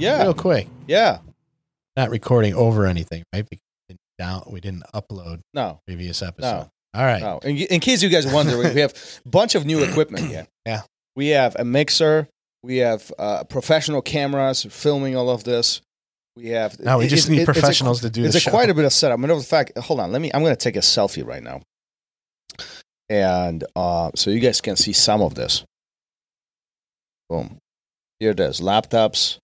Yeah. real quick. Yeah. Not recording over anything, right? Because we didn't down, we didn't upload No. previous episode. No. All right. No. In, in case you guys wonder, we have a bunch of new equipment here. Yeah. We have a mixer. We have uh, professional cameras filming all of this. We have. No, we it- just it- need it- it's a- professionals to do It's a quite a bit of setup. Matter of fact, hold on. Let me. I'm going to take a selfie right now, and uh, so you guys can see some of this. Boom. Here it is. Laptops.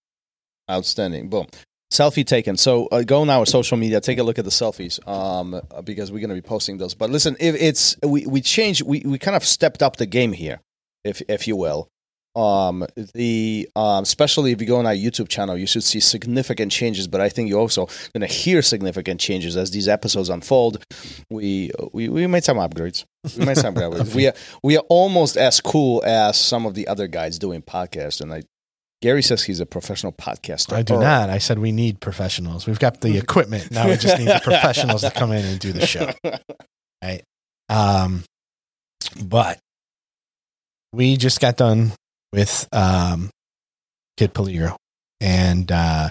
Outstanding. Boom. Selfie taken. So uh, go now on social media. Take a look at the selfies, um, uh, because we're going to be posting those. But listen, if it's we we changed, we we kind of stepped up the game here, if if you will. Um, the um, especially if you go on our YouTube channel, you should see significant changes. But I think you're also going to hear significant changes as these episodes unfold. We we we made some upgrades. We made some upgrades. we are we are almost as cool as some of the other guys doing podcasts. And I, Gary says he's a professional podcaster. I do not. I said we need professionals. We've got the equipment. Now we just need the professionals to come in and do the show. Right. Um, but we just got done with um, Kid Peligro, and uh,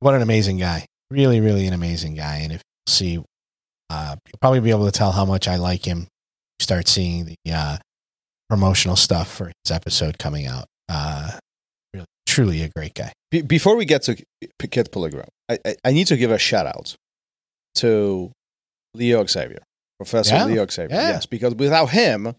what an amazing guy! Really, really an amazing guy. And if you see, uh, you'll probably be able to tell how much I like him. You start seeing the uh, promotional stuff for his episode coming out. Uh, truly a great guy. Be- before we get to P- Kid Peligro, I, I, I need to give a shout out to Leo Xavier, Professor Yeah, Leo Xavier. yeah. Yes, because without him,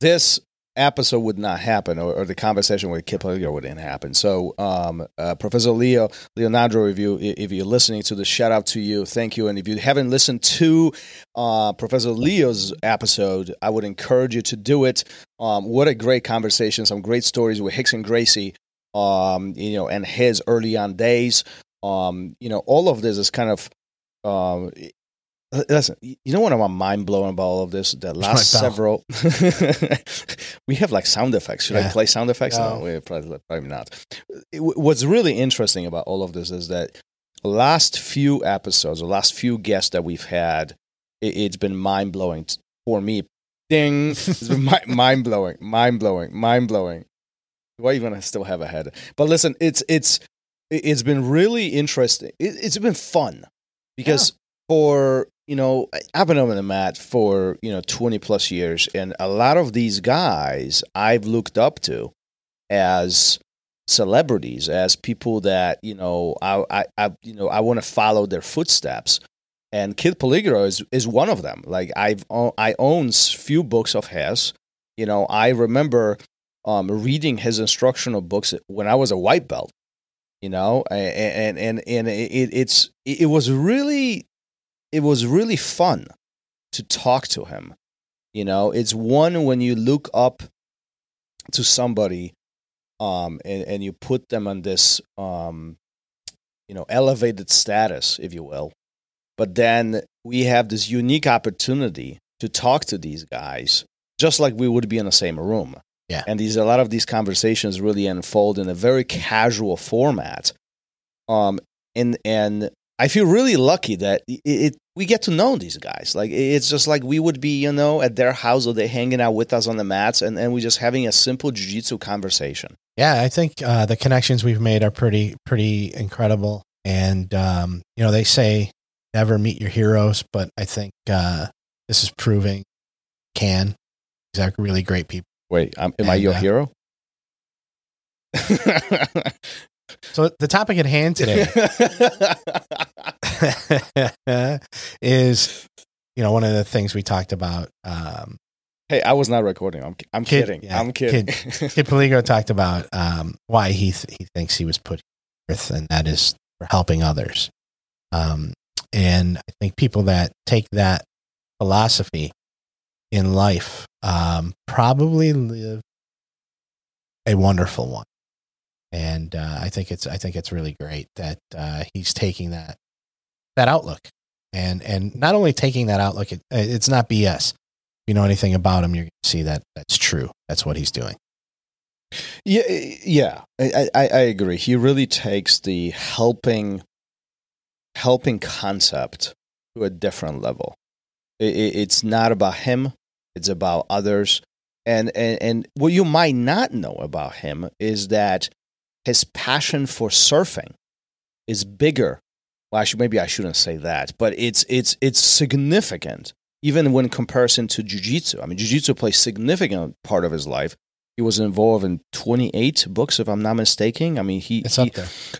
this episode would not happen, or, or the conversation with Peligro wouldn't happen. So, um, uh, Professor Leo Leonardo, if you if you're listening to this, shout out to you, thank you. And if you haven't listened to uh, Professor Leo's episode, I would encourage you to do it. Um, what a great conversation! Some great stories with Rickson Gracie um, you know, and his early on days. Um, you know, all of this is kind of, um, Uh, listen, you know what I'm mind blown about all of this? The last several, we have like sound effects. Should I play sound effects? No, No. we probably, probably not. Uh, it- what's really interesting about all of this is that last few episodes, the last few guests that we've had, it, it's been mind blowing for me. Ding! It's been mind blowing, mind blowing, mind blowing. I even still have a head? But listen, it's it's it's been really interesting. It, it's been fun because for you know I've been on the mat for you know twenty plus years, and a lot of these guys I've looked up to as celebrities, as people that you know I I, I you know I want to follow their footsteps. And Kid Peligro is is one of them. Like I've I own few books of his. You know, I remember um, reading his instructional books when I was a white belt. You know, and and and, and it, it's it was really it was really fun to talk to him. You know, it's one when you look up to somebody, um, and and you put them on this um, you know, elevated status, if you will. But then we have this unique opportunity to talk to these guys, just like we would be in the same room. Yeah. And these a lot of these conversations really unfold in a very casual format. Um and and I feel really lucky that it, it we get to know these guys. Like it's just like we would be, you know, at their house or they're hanging out with us on the mats and, and we're just having a simple jiu-jitsu conversation. Yeah, I think uh, the connections we've made are pretty pretty incredible. And um, you know, they say never meet your heroes, but I think uh, this is proving can. These are really great people. Wait, um, am I your uh, hero? So the topic at hand today is, you know, one of the things we talked about. Um, hey, I was not recording. I'm I'm Kid- kidding. yeah, I'm kidding. Kid Peligro talked about um, why he th- he thinks he was put on earth, and that is for helping others. Um, and I think people that take that philosophy in life um, probably live a wonderful one. And uh, I think it's I think it's really great that uh, he's taking that that outlook, and and not only taking that outlook, it, it's not BS. If you know anything about him, you're going to see that that's true. That's what he's doing. Yeah, yeah, I, I, I agree. He really takes the helping, helping concept to a different level. It, it's not about him; it's about others. And, and and what you might not know about him is that his passion for surfing is bigger. Well, I should, maybe I shouldn't say that, but it's it's it's significant even when comparison to jiu-jitsu. I mean, jiu-jitsu plays significant part of his life. He was involved in 28 books, if I'm not mistaken. I mean, he he,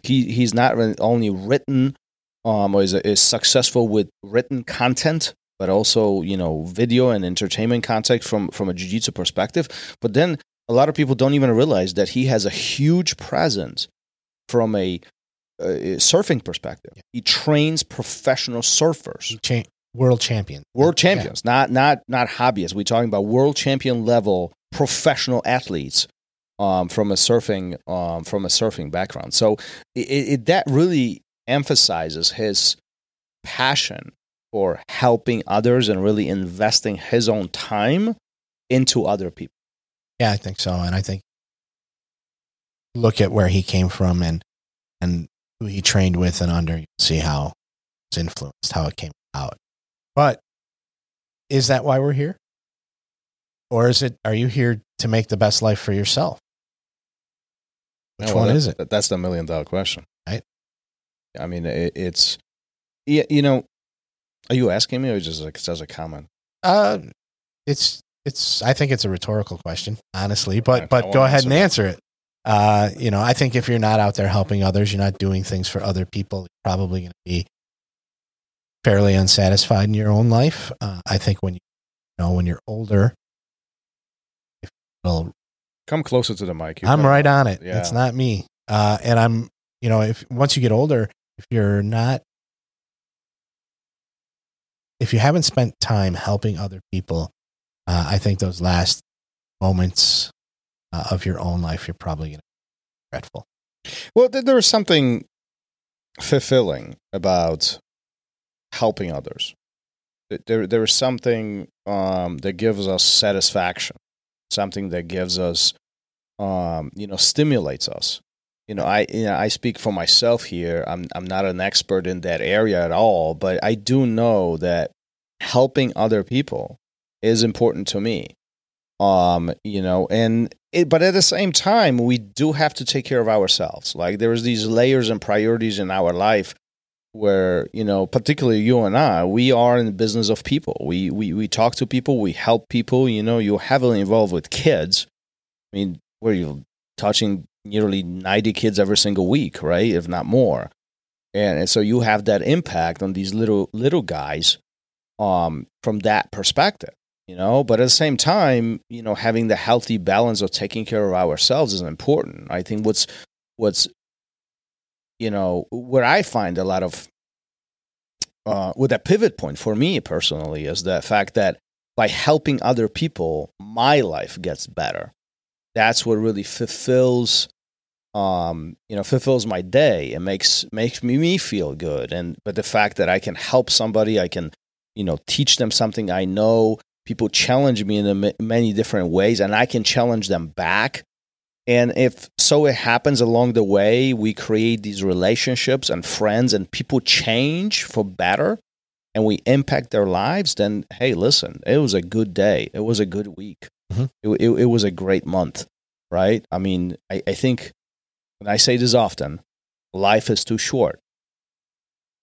he he's not only written um, or is, is successful with written content, but also you know video and entertainment content from from a jiu-jitsu perspective. But then a lot of people don't even realize that he has a huge presence from a, uh surfing perspective. He trains professional surfers, Cha- world champions, world Yeah. champions, not not not hobbyists. We're talking about world champion level professional athletes um, from a surfing um, from a surfing background. So it, it, that really emphasizes his passion for helping others and really investing his own time into other people. Yeah, I think so. And I think look at where he came from and and who he trained with and under, you see how it's influenced, how it came out. But is that why we're here? Or is it are you here to make the best life for yourself? Which Well, one that- is it? That's the million dollar question, Right. I mean, it, it's yeah, you know. Are you asking me or just like as a comment? Uh it's it's I think it's a rhetorical question, honestly, but I but won't go ahead and answer it. Uh, you know, I think if you're not out there helping others, you're not doing things for other people, you're probably going to be fairly unsatisfied in your own life. Uh, I think when you, you know when you're older, if well, Come closer to the mic. I'm right on it. Yeah. It's not me. Uh, and I'm, you know, if once you get older, if you're not, if you haven't spent time helping other people, uh, I think those last moments uh, of your own life, you're probably going to be regretful. Well, th- there is something fulfilling about helping others. There, there is something um, that gives us satisfaction, something that gives us, um, you know, stimulates us. You know, I, you know, I speak for myself here. I'm, I'm not an expert in that area at all, but I do know that helping other people is important to me. Um, you know, and it, but at the same time, we do have to take care of ourselves. Like there's these layers and priorities in our life where, you know, particularly you and I, we are in the business of people. We, we, we talk to people, we help people, you know, you're heavily involved with kids. I mean, where you're touching nearly 90 kids every single week, right? If not more. And, and so you have that impact on these little, little guys, um, from that perspective you know? But at the same time you know having the healthy balance of taking care of ourselves is important. I think what's what's you know where i find a lot of uh with a pivot point for me personally is the fact that by helping other people my life gets better. That's what really fulfills um you know fulfills my day. It makes makes me, me feel good. And but the fact that i can help somebody i can you know teach them something i know people challenge me in a many different ways and i can challenge them back. And if so it happens along the way we create these relationships and friends and people change for better and we impact their lives then hey listen it was a good day. It was a good week. Mhm. it, it, it was a great month right? I mean I, I think and i say this often life is too short.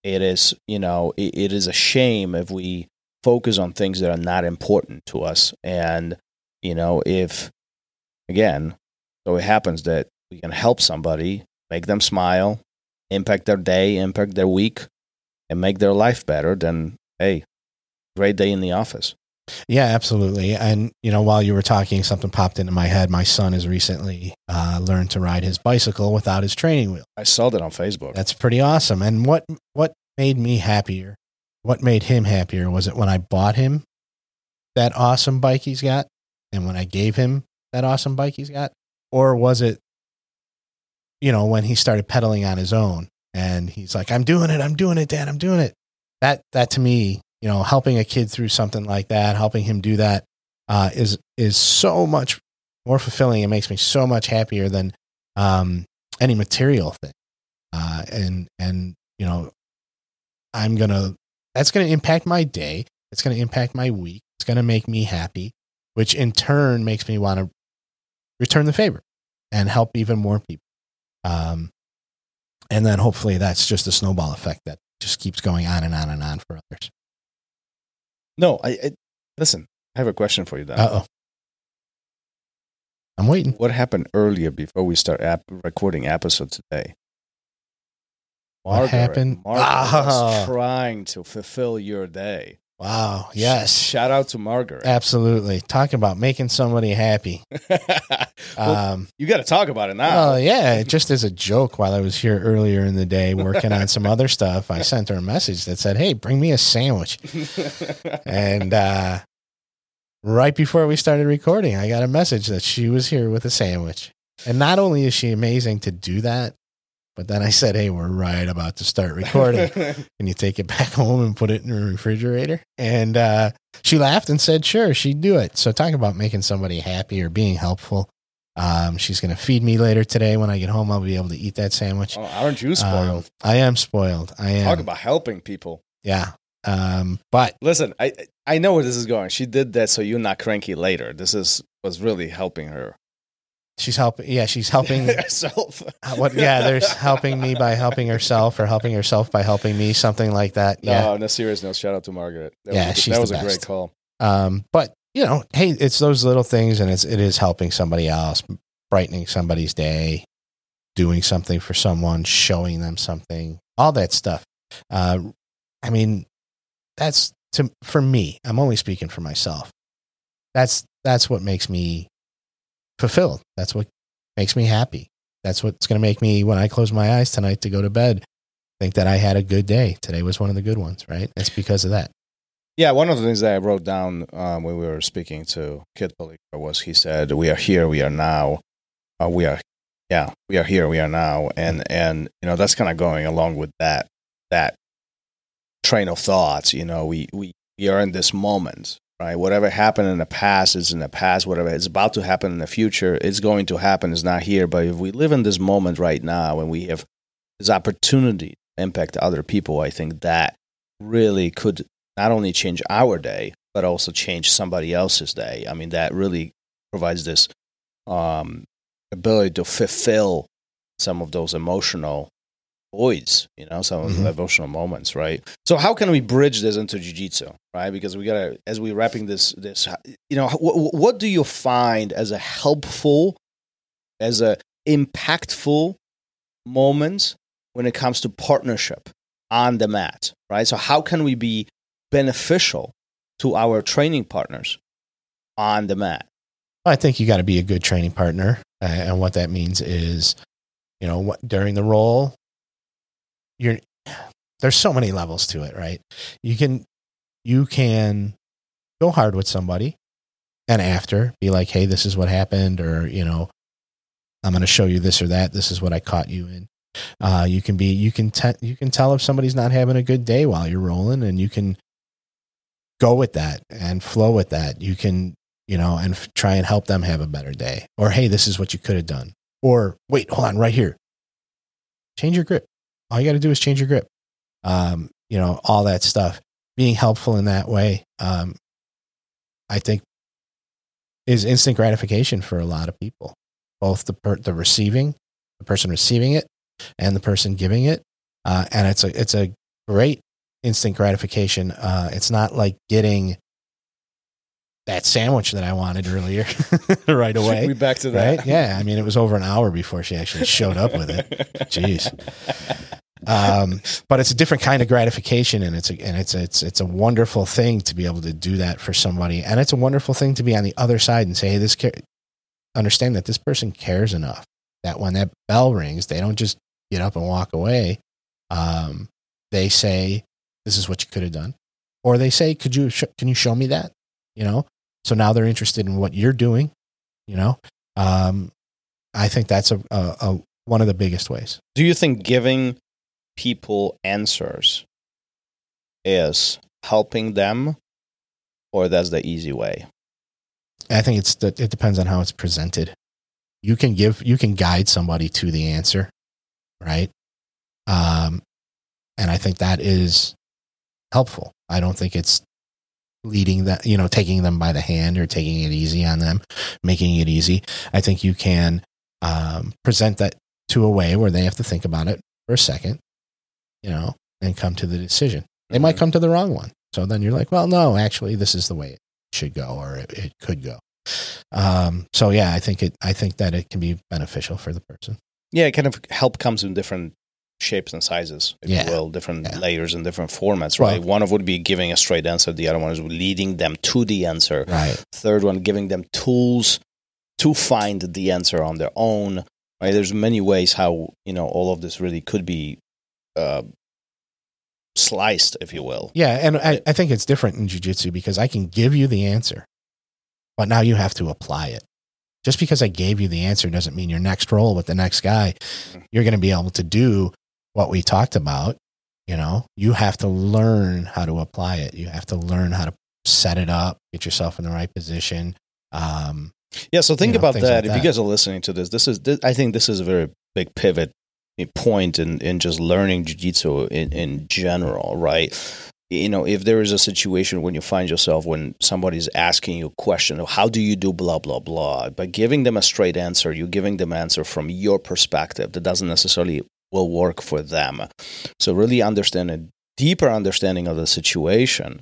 It is you know it, it is a shame if we focus on things that are not important to us and you know if again so it happens that we can help somebody make them smile impact their day impact their week and make their life better then hey great day in the office Yeah, absolutely. And you know, while you were talking, something popped into my head. My son has recently uh, learned to ride his bicycle without his training wheel. i saw that on facebook That's pretty awesome. And what what made me happier? What made him happier was it when I bought him that awesome bike he's got, and when I gave him that awesome bike he's got, or was it, you know, when he started pedaling on his own and he's like, "I'm doing it, I'm doing it, Dad, I'm doing it." That that to me, you know, helping a kid through something like that, helping him do that, uh, is is so much more fulfilling. It makes me so much happier than um, any material thing. Uh, and and you know, I'm gonna that's gonna impact my day. It's gonna impact my week. It's gonna make me happy, which in turn makes me want to return the favor and help even more people. Um, and then hopefully that's just a snowball effect that just keeps going on and on and on for others. No, I, I listen. I have a question for you. Uh oh. I'm waiting. what happened earlier before we start recording episode today? What Margaret- happened? Margaret was Ah. trying to fulfill your day. Wow. Yes. Shout out to Margaret. Absolutely. Talk about making somebody happy. Well, Um, you got to talk about it now. well, yeah, just as a joke while I was here earlier in the day working on some other stuff, I sent her a message that said, Hey, bring me a sandwich. And uh, right before we started recording, I got a message that she was here with a sandwich. And not only is she amazing to do that, but then I said, Hey, we're right about to start recording. Can you take it back home and put it in the refrigerator? And uh, she laughed and said, sure, she'd do it. So, talk about making somebody happy or being helpful. Um, she's going to feed me later today. When I get home, I'll be able to eat that sandwich. oh, aren't you spoiled? Um, I am spoiled. I am. Talk about helping people. yeah. Um, but Listen, I I know where this is going. She did that so you're not cranky later. This is was really helping her. She's helping. Yeah, she's helping. herself. uh, what? Yeah, there's helping me by helping herself, or helping herself by helping me. Something like that. Yeah. No, on a serious note, shout out to Margaret. That Yeah, was a, she's that was a great call. Um, but you know, hey, it's those little things, and it's it is helping somebody else, brightening somebody's day, doing something for someone, showing them something, all that stuff. Uh, I mean, that's to for me. I'm only speaking for myself. That's that's what makes me fulfilled. That's what makes me happy. That's what's going to make me when I close my eyes tonight to go to bed think that I had a good day. Today was one of the good ones, right? It's because of that. Yeah, one of the things that I wrote down um, when we were speaking to Kid Peligro was he said, "We are here, we are now, uh, we are, yeah, we are here, we are now," and and you know that's kind of going along with that that train of thoughts. You know, we we we are in this moment, right? Whatever happened in the past is in the past. Whatever is about to happen in the future, it's going to happen. It's not here. But if we live in this moment right now, and we have this opportunity to impact other people, I think that really could not only change our day, but also change somebody else's day. I mean, that really provides this um, ability to fulfill some of those emotional voids, you know, some of Mhm. the emotional moments, right? So, how can we bridge this into jiu-jitsu, right? Because we gotta, as we're wrapping this, this, you know, what, what do you find as a helpful, as a impactful moment when it comes to partnership on the mat, right? So, how can we be beneficial to our training partners on the mat? I think you got to be a good training partner, uh, and what that means is, you know, what, during the roll, you're there's so many levels to it, right? You can you can go hard with somebody, and after be like, hey, this is what happened, or you know, I'm going to show you this or that. This is what I caught you in. Uh, you can be you can te- you can tell if somebody's not having a good day while you're rolling, and you can go with that and flow with that. You can you know, and f- try and help them have a better day. Or, hey, this is what you could have done. Or, wait, hold on, right here. Change your grip. All you got to do is change your grip. Um, you know, all that stuff. Being helpful in that way, um, I think, is instant gratification for a lot of people. Both the per- the receiving, the person receiving it, and the person giving it, uh, and it's a it's a great instant gratification. Uh, it's not like getting that sandwich that I wanted earlier right away. we back to that. Right? Yeah. I mean, it was over an hour before she actually showed up with it. Jeez. Um, but it's a different kind of gratification, and it's a, and it's it's it's a wonderful thing to be able to do that for somebody, and it's a wonderful thing to be on the other side and say, "Hey, this care- understand that this person cares enough that when that bell rings, they don't just get up and walk away. Um, they say, "This is what you could have done," or they say, "Could you sh- can you show me that?" You know. So now they're interested in what you're doing. You know. Um, I think that's a, a, a one of the biggest ways. Do you think giving people answers is helping them, or that's the easy way? I think it's it depends on how it's presented. You can give you can guide somebody to the answer, right? Um, and I think that is helpful. I don't think it's leading that you know taking them by the hand or taking it easy on them, making it easy. I think you can um, present that to a way where they have to think about it for a second, you know, and come to the decision. They might Mhm. come to the wrong one. So then you're like, well, no, actually, this is the way it should go, or it, it could go. Um, so yeah, I think it. I think that it can be beneficial for the person. Yeah, it kind of help comes in different shapes and sizes, if Yeah. you will, different Yeah. layers and different formats, Well- right? one of would be giving a straight answer, the other one is leading them to the answer. Right. Third one, giving them tools to find the answer on their own. Right? There's many ways how you know all of this really could be uh, sliced, if you will. Yeah, and I, I think it's different in jujitsu because I can give you the answer, but now you have to apply it. Just because I gave you the answer doesn't mean your next roll with the next guy, you're going to be able to do what we talked about. You know, you have to learn how to apply it. You have to learn how to set it up, get yourself in the right position. Um, Yeah, so think You know, about that. like if that. you guys are listening to this, this is this, I think this is a very big pivot point in in just learning jiu-jitsu in, in general, right? You know, if there is a situation when you find yourself when somebody's asking you a question of how do you do blah blah blah, by giving them a straight answer, you're giving them answer from your perspective that doesn't necessarily will work for them. So really understand a deeper understanding of the situation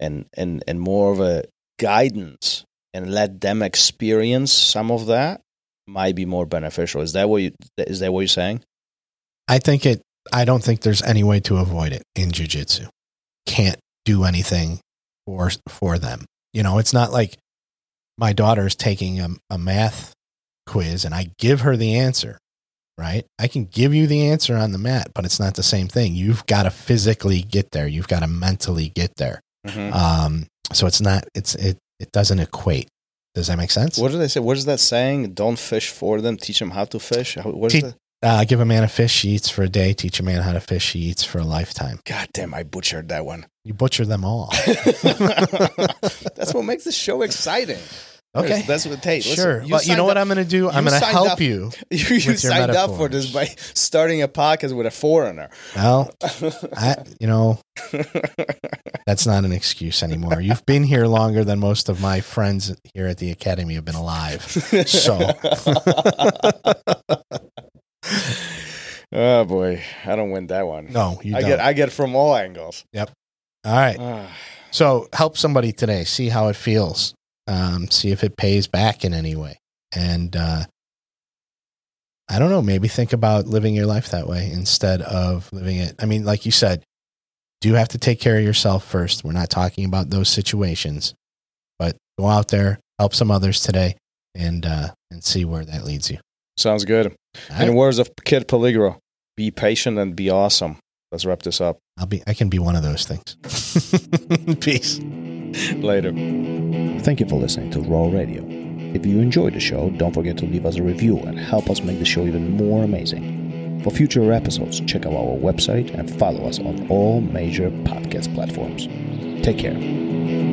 and and and more of a guidance and let them experience some of that might be more beneficial. Is that what you is that what you're saying? I think it, I don't think there's any way to avoid it in jujitsu. Can't do anything for, for them. You know, it's not like my daughter's taking a, a math quiz and I give her the answer, right? I can give you the answer on the mat, but it's not the same thing. You've got to physically get there. You've got to mentally get there. Um, so it's not, it's, it, it doesn't equate. Does that make sense? What did they say? What is that saying? Don't fish for them. Teach them how to fish. How- What is Te- that? Uh, give a man a fish, he eats for a day. Teach a man how to fish, he eats for a lifetime. God damn! I butchered that one. You butcher them all. That's what makes the show exciting. Okay. that's what. Hey, listen, sure. you but you know what up- I'm going to do? I'm going to help up- you. You, you signed up for this by starting a podcast with a foreigner. Well, I, you know, that's not an excuse anymore. You've been here longer than most of my friends here at the academy have been alive. So, oh boy, I don't win that one. no, you I don't. get I get from all angles. Yep. All right. Ah. So, help somebody today. See how it feels. Um, see if it pays back in any way. And uh, I don't know. Maybe think about living your life that way instead of living it. I mean, like you said, do have to take care of yourself first. We're not talking about those situations, but go out there, help some others today, and uh, and see where that leads you. Sounds good. All In right? words of Kid Peligro, be patient and be awesome. Let's wrap this up. I'll be. I can be one of those things. Peace. Later. Thank you for listening to ROL Radio. If you enjoyed the show, don't forget to leave us a review and help us make the show even more amazing. For future episodes, check out our website and follow us on all major podcast platforms. Take care.